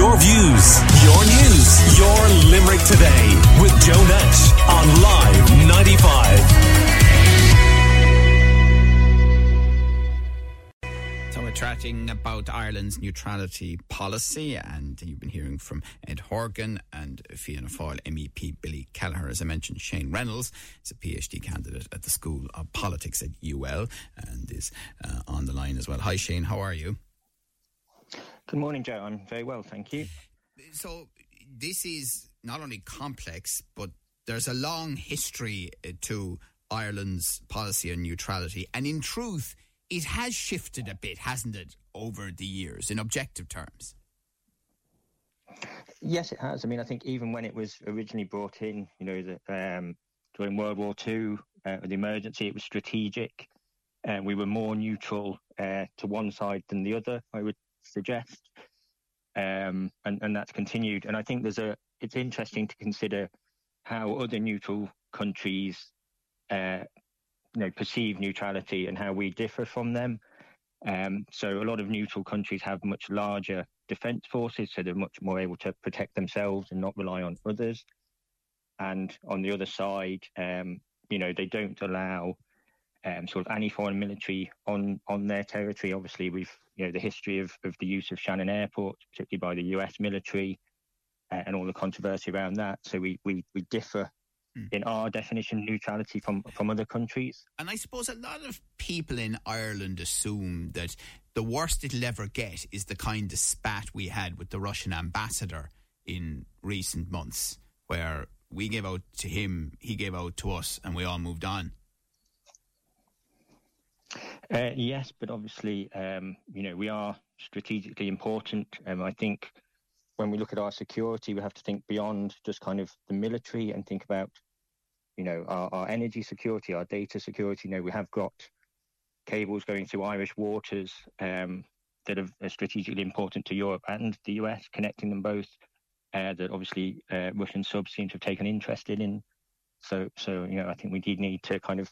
Your views, your news, your Limerick today with Joe Nash on Live 95. So we're chatting about Ireland's neutrality policy, and you've been hearing from Ed Horgan and Fianna Fáil MEP Billy Kelleher. As I mentioned, Shane Reynolds is a PhD candidate at the School of Politics at UL and is uh, on the line as well. Hi, Shane. How are you? Good morning, Joe. I'm very well, thank you. So, this is not only complex, but there's a long history uh, to Ireland's policy on neutrality. And in truth, it has shifted a bit, hasn't it, over the years in objective terms? Yes, it has. I mean, I think even when it was originally brought in, you know, the, um, during World War II, uh, the emergency, it was strategic. And uh, we were more neutral uh, to one side than the other, I would suggest, um, and and that's continued. And I think there's a it's interesting to consider how other neutral countries, uh, you know, perceive neutrality and how we differ from them. Um, so a lot of neutral countries have much larger defence forces, so they're much more able to protect themselves and not rely on others. And on the other side, um, you know, they don't allow um, sort of any foreign military on on their territory. Obviously, we've you know the history of, of the use of Shannon Airport, particularly by the U.S. military, uh, and all the controversy around that. So we we, we differ mm. in our definition of neutrality from from other countries. And I suppose a lot of people in Ireland assume that the worst it'll ever get is the kind of spat we had with the Russian ambassador in recent months, where we gave out to him, he gave out to us, and we all moved on. Uh, yes, but obviously, um, you know, we are strategically important. Um, I think when we look at our security, we have to think beyond just kind of the military and think about, you know, our, our energy security, our data security. You know, we have got cables going through Irish waters um, that are, are, strategically important to Europe and the US, connecting them both. Uh, that obviously uh, Russian subs seem to have taken interest in. So, so you know, I think we did need to kind of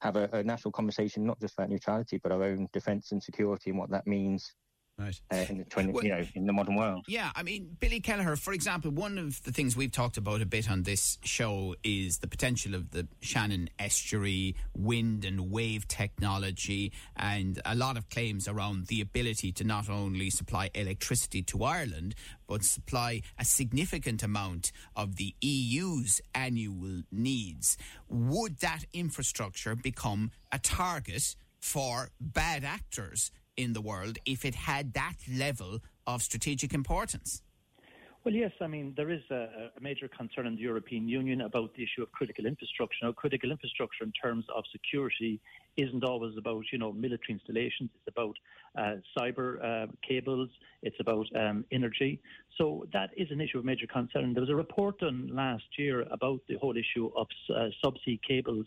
have a, a national conversation, not just about neutrality, but our own defence and security and what that means Right. Uh, in the 20, well, you know, in the modern world. Yeah, I mean, Billy Kelleher, for example, one of the things we've talked about a bit on this show is the potential of the Shannon estuary, wind and wave technology, and a lot of claims around the ability to not only supply electricity to Ireland, but supply a significant amount of the EU's annual needs. Would that infrastructure become a target for bad actors? In the world if it had that level of strategic importance? Well, yes. I mean, there is a, a, major concern in the European Union about the issue of critical infrastructure. Now, critical infrastructure in terms of security isn't always about, you know, military installations. It's about uh, cyber uh, cables. It's about um, energy. So that is an issue of major concern. There was a report done last year about the whole issue of uh, subsea cables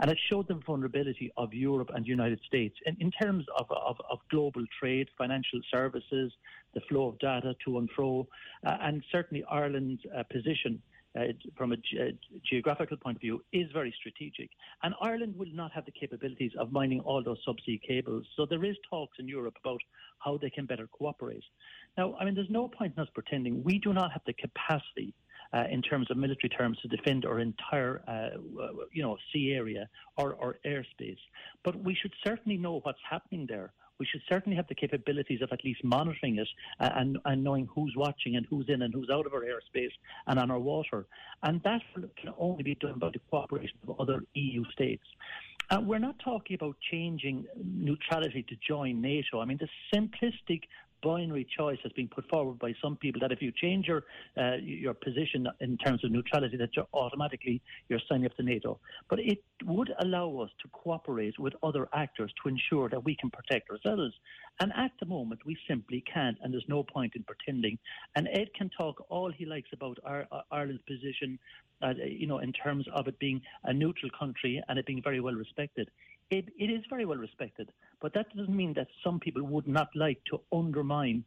and it showed the vulnerability of Europe and the United States in, in terms of, of, of, global trade, financial services, the flow of data to and fro, uh, and certainly Ireland's uh, position. Uh, from a ge- geographical point of view, is very strategic. And Ireland will not have the capabilities of mining all those subsea cables. So there is talks in Europe about how they can better cooperate. Now, I mean, there's no point in us pretending we do not have the capacity uh, in terms of military terms to defend our entire, uh, you know, sea area or, airspace. But we should certainly know what's happening there we should certainly have the capabilities of at least monitoring it uh, and, and knowing who's watching and who's in and who's out of our airspace and on our water. And that can only be done by the cooperation of other EU states. Uh, we're not talking about changing neutrality to join NATO. I mean, the simplistic binary choice has been put forward by some people that if you change your uh, your position in terms of neutrality, that you're automatically you're signing up to NATO. But it would allow us to cooperate with other actors to ensure that we can protect ourselves. And at the moment, we simply can't, and there's no point in pretending. And Ed can talk all he likes about our, uh, Ireland's position, uh, you know, in terms of it being a neutral country and it being very well respected it, it is very well respected, but that doesn't mean that some people would not like to undermine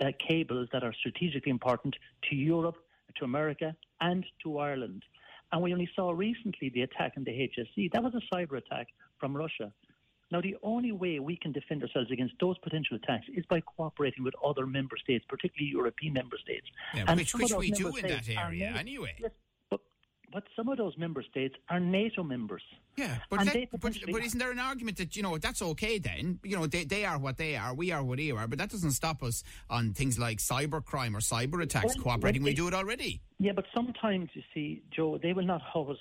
uh, cables that are strategically important to Europe, to America, and to Ireland. And we only saw recently the attack on the HSE. That was a cyber attack from Russia. Now, the only way we can defend ourselves against those potential attacks is by cooperating with other member states, particularly European member states. Yeah, And which which we do in that area anyway. Yes, some of those member states are NATO members. Yeah, but, that- but but isn't there an argument that you know that's okay then? You know they, they are what they are, we are what we are, but that doesn't stop us on things like cybercrime or cyber attacks Well, cooperating. well, We do it already. Yeah, but sometimes you see, Joe, they will not always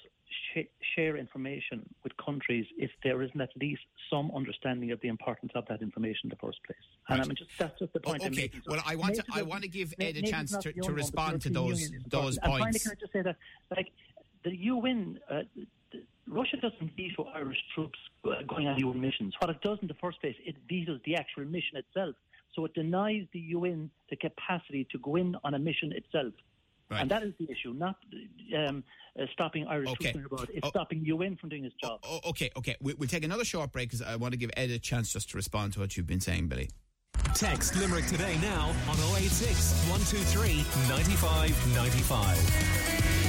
sh- share information with countries if there isn't at least some understanding of the importance of that information in the first place. And I mean, just that's just the Oh, point. I'm okay. So Well, I want to- I want to give Ed a chance to- to only one, the respond to those- those important. And finally, points. can I just say that, like, the UN, uh, Russia doesn't veto Irish troops uh, going on UN missions. What it does in the first place, it vetoes the actual mission itself. So it denies the UN the capacity to go in on a mission itself. Right. And that is the issue, not um, uh, stopping Irish Okay. troops abroad. It's Oh. stopping UN from doing its job. Oh, okay, okay. We, we'll take another short break because I want to give Ed a chance just to respond to what you've been saying, Billy. Text Limerick today now on 086 123 95 95.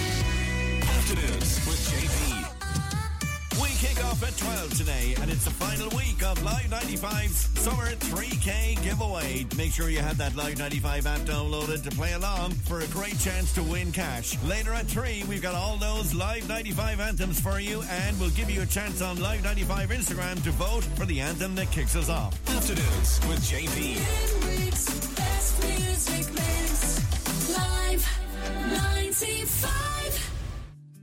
Afternoons with JP. We kick off at 12 today, and it's the final week of Live 95's Summer 3K giveaway. Make sure you have that Live 95 app downloaded to play along for a great chance to win cash. Later at 3, we've got all those Live 95 anthems for you, and we'll give you a chance on Live 95 Instagram to vote for the anthem that kicks us off. Afternoons with JP.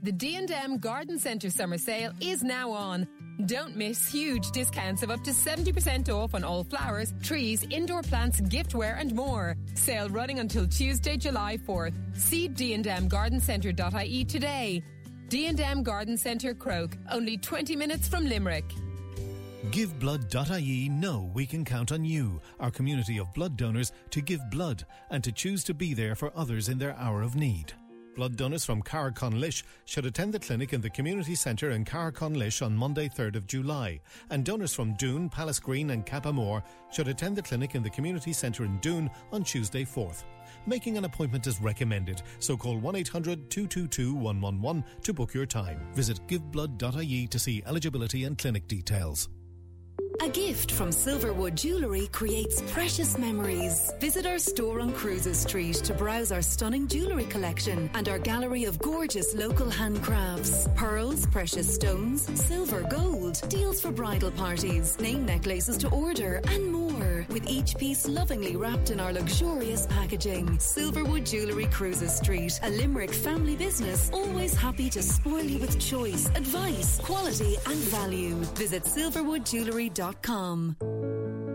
The D&M Garden Centre summer sale is now on. Don't miss huge discounts of up to 70% off on all flowers, trees, indoor plants, giftware and more. Sale running until Tuesday, July 4th. See dndmgardencentre.ie today. D&M Garden Centre Croak, only 20 minutes from Limerick. GiveBlood.ie know we can count on you, our community of blood donors, to give blood and to choose to be there for others in their hour of need. Blood donors from Carricon should attend the clinic in the community centre in Carricon on Monday 3rd of July, and donors from Doon, Pallasgreen and Cappamore should attend the clinic in the community centre in Doon on Tuesday 4th. Making an appointment is recommended, so call 1-800-222-111 to book your time. Visit giveblood.ie to see eligibility and clinic details. A gift from Silverwood Jewellery creates precious memories. Visit our store on Cruises Street to browse our stunning jewellery collection and our gallery of gorgeous local handcrafts. Pearls, precious stones, silver, gold, deals for bridal parties, name necklaces to order, and more. With each piece lovingly wrapped in our luxurious packaging. Silverwood Jewellery Cruises Street, a Limerick family business, always happy to spoil you with choice, advice, quality, and value. Visit silverwoodjewellery.com.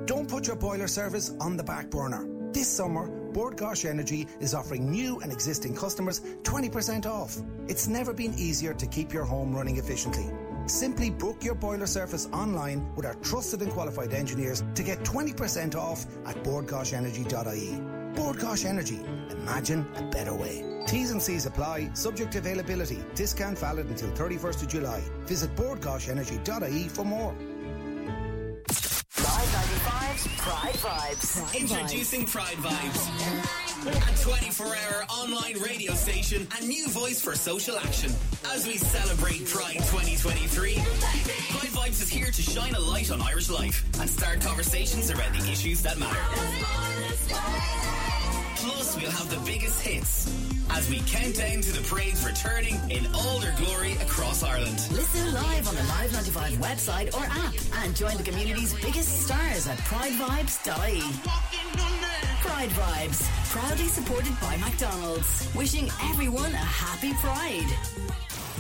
Don't put your boiler service on the back burner. This summer, Bord Gáis Energy is offering new and existing customers 20% off. It's never been easier to keep your home running efficiently. Simply book your boiler service online with our trusted and qualified engineers to get 20% off at bordgaisenergy.ie. Bord Gáis Energy. Imagine a better way. T's and C's apply, subject to availability. Discount valid until 31st of July. Visit bordgaisenergy.ie for more. Live 95's Pride Vibes. Introducing Pride Vibes, a 24 hour online radio station and new voice for social action. As we celebrate Pride 2023, Pride Vibes is here to shine a light on Irish life and start conversations around the issues that matter. Plus, we'll have the biggest hits as we count down to the parade's returning in all their glory across Ireland. Listen live on the Live 95 website or app and join the community's biggest stars at pridevibes.ie. Pride Vibes, proudly supported by McDonald's. Wishing everyone a happy Pride.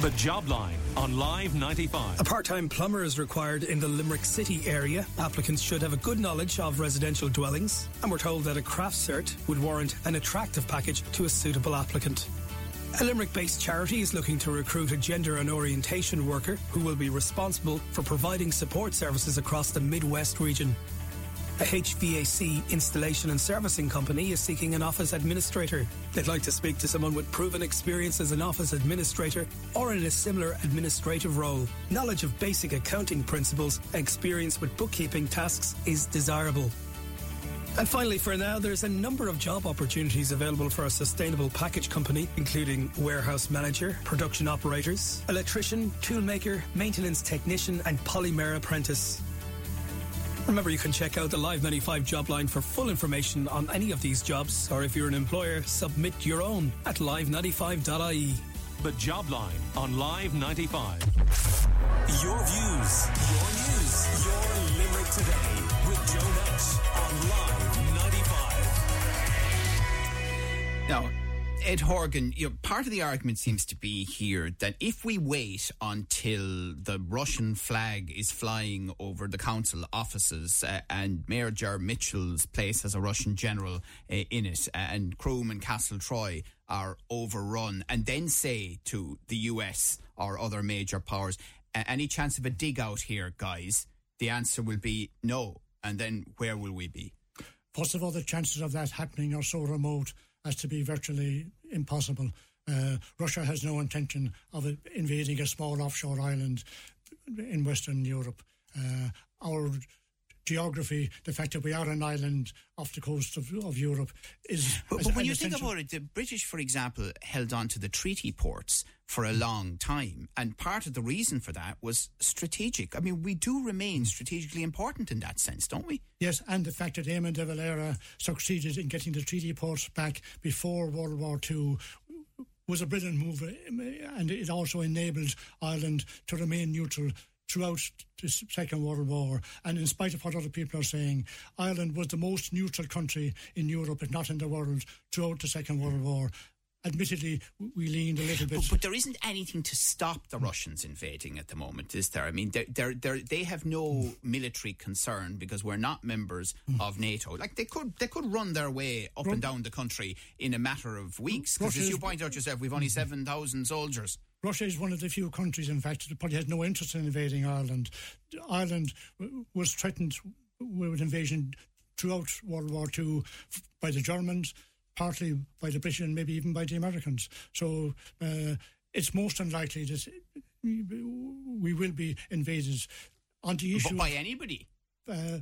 The Job Line on Live 95. A part-time plumber is required in the Limerick City area. Applicants should have a good knowledge of residential dwellings, and we're told that a craft cert would warrant an attractive package to a suitable applicant. A Limerick-based charity is looking to recruit a gender and orientation worker who will be responsible for providing support services across the Midwest region. A HVAC installation and servicing company is seeking an office administrator. They'd like to speak to someone with proven experience as an office administrator or in a similar administrative role. Knowledge of basic accounting principles and experience with bookkeeping tasks is desirable. And finally, for now, there's a number of job opportunities available for a sustainable package company, including warehouse manager, production operators, electrician, toolmaker, maintenance technician, and polymer apprentice. Remember, you can check out the Live 95 job line for full information on any of these jobs, or if you're an employer, submit your own at live95.ie. The Job Line on Live 95. Your views, your news, your Ed Horgan, you know, part of the argument seems to be here that if we wait until the Russian flag is flying over the council offices uh, and Mayor Ger Mitchell's place as a Russian general uh, in it, uh, and Croom and Castle Troy are overrun, and then say to the US or other major powers, any chance of a dig out here, guys? The answer will be no. And then where will we be? First of all, the chances of that happening are so remote as to be virtually impossible. Uh, Russia has no intention of invading a small offshore island in Western Europe. Uh, our geography, the fact that we are an island off the coast of, of Europe, is. But, but when you think about it, the British, for example, held on to the treaty ports for a long time. And part of the reason for that was strategic. I mean, we do remain strategically important in that sense, don't we? Yes, and the fact that Eamon de Valera succeeded in getting the treaty ports back before World War II was a brilliant move, and it also enabled Ireland to remain neutral throughout the Second World War. And in spite of what other people are saying, Ireland was the most neutral country in Europe, if not in the world, throughout the Second World War. Admittedly, we leaned a little bit. But, but there isn't anything to stop the Russians invading at the moment, is there? I mean, they're, they're, they're, they have no military concern because we're not members mm. of NATO. Like they could, they could run their way up and down the country in a matter of weeks. Because as you point out yourself, we've only mm-hmm. seven thousand soldiers. Russia is one of the few countries, in fact, that probably has no interest in invading Ireland. Ireland was threatened with invasion throughout World War II by the Germans, partly by the British, and maybe even by the Americans. So uh, it's most unlikely that we will be invaded. On the issue But by anybody. uh,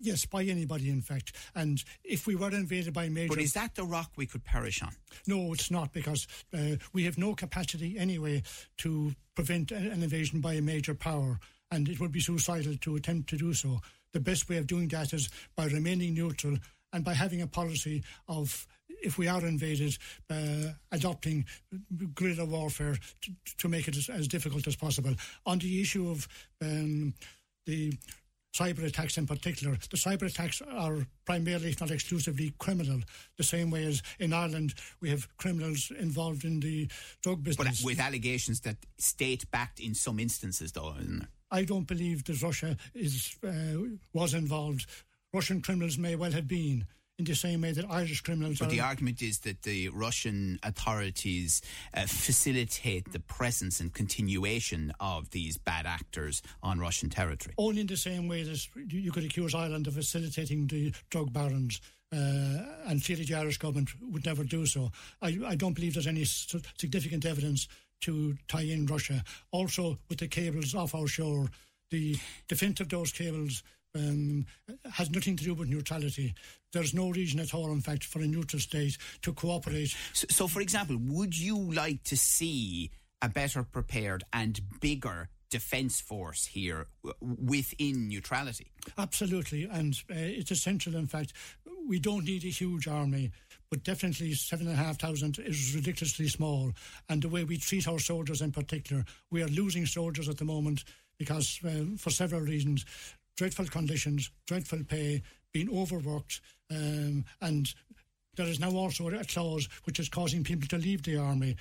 yes, by anybody, in fact. And if we were invaded by a major, But is that the rock we could perish on? no, it's not because uh, we have no capacity anyway to prevent an an invasion by a major power, and it would be suicidal to attempt to do so. The best way of doing that is by remaining neutral and by having a policy of. If we are invaded, uh, adopting guerrilla warfare to, to make it as, as difficult as possible. On the issue of um, the cyber attacks in particular. The cyber attacks are primarily, if not exclusively, criminal. The same way as in Ireland, we have criminals involved in the drug business. But with allegations that state backed in some instances, though, isn't there? I don't believe that Russia is uh, was involved. Russian criminals may well have been. In the same way that Irish criminals But are. the argument is that the Russian authorities uh, facilitate the presence and continuation of these bad actors on Russian territory. only in the same way that you you could accuse Ireland of facilitating the drug barons, uh, and clearly the Irish government would never do so. I, I don't believe there's any significant evidence to tie in Russia. Also, with the cables off our shore, the defence of those cables um, has nothing to do with neutrality. There's no reason at all, in fact, for a neutral state to cooperate. So, so, for example, would you like to see a better prepared and bigger defence force here w- within neutrality? Absolutely, and uh, it's essential. In fact, we don't need a huge army, but definitely seven and a half thousand is ridiculously small. And the way we treat our soldiers, in particular, we are losing soldiers at the moment because, uh, for several reasons, dreadful conditions, dreadful pay, being overworked, um, and there is now also a clause which is causing people to leave the army.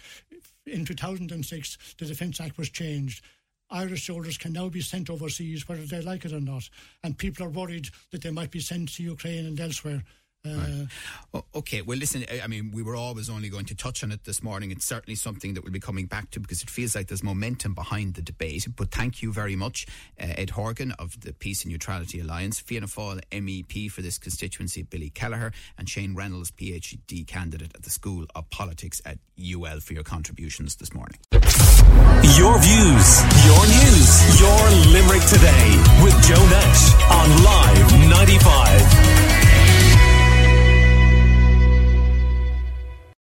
In 2006, the Defence Act was changed. Irish soldiers can now be sent overseas whether they like it or not. And people are worried that they might be sent to Ukraine and elsewhere. Uh, O- Okay, well, listen, I- I mean, we were always only going to touch on it this morning. It's certainly something that we'll be coming back to because it feels like there's momentum behind the debate. But thank you very much, uh, Ed Horgan of the Peace and Neutrality Alliance, Fianna Fáil MEP for this constituency, Billy Kelleher, and Shane Reynolds, PhD candidate at the School of Politics at UL for your contributions this morning. Your views, your news, your Limerick today with Joe Nash on Live 95.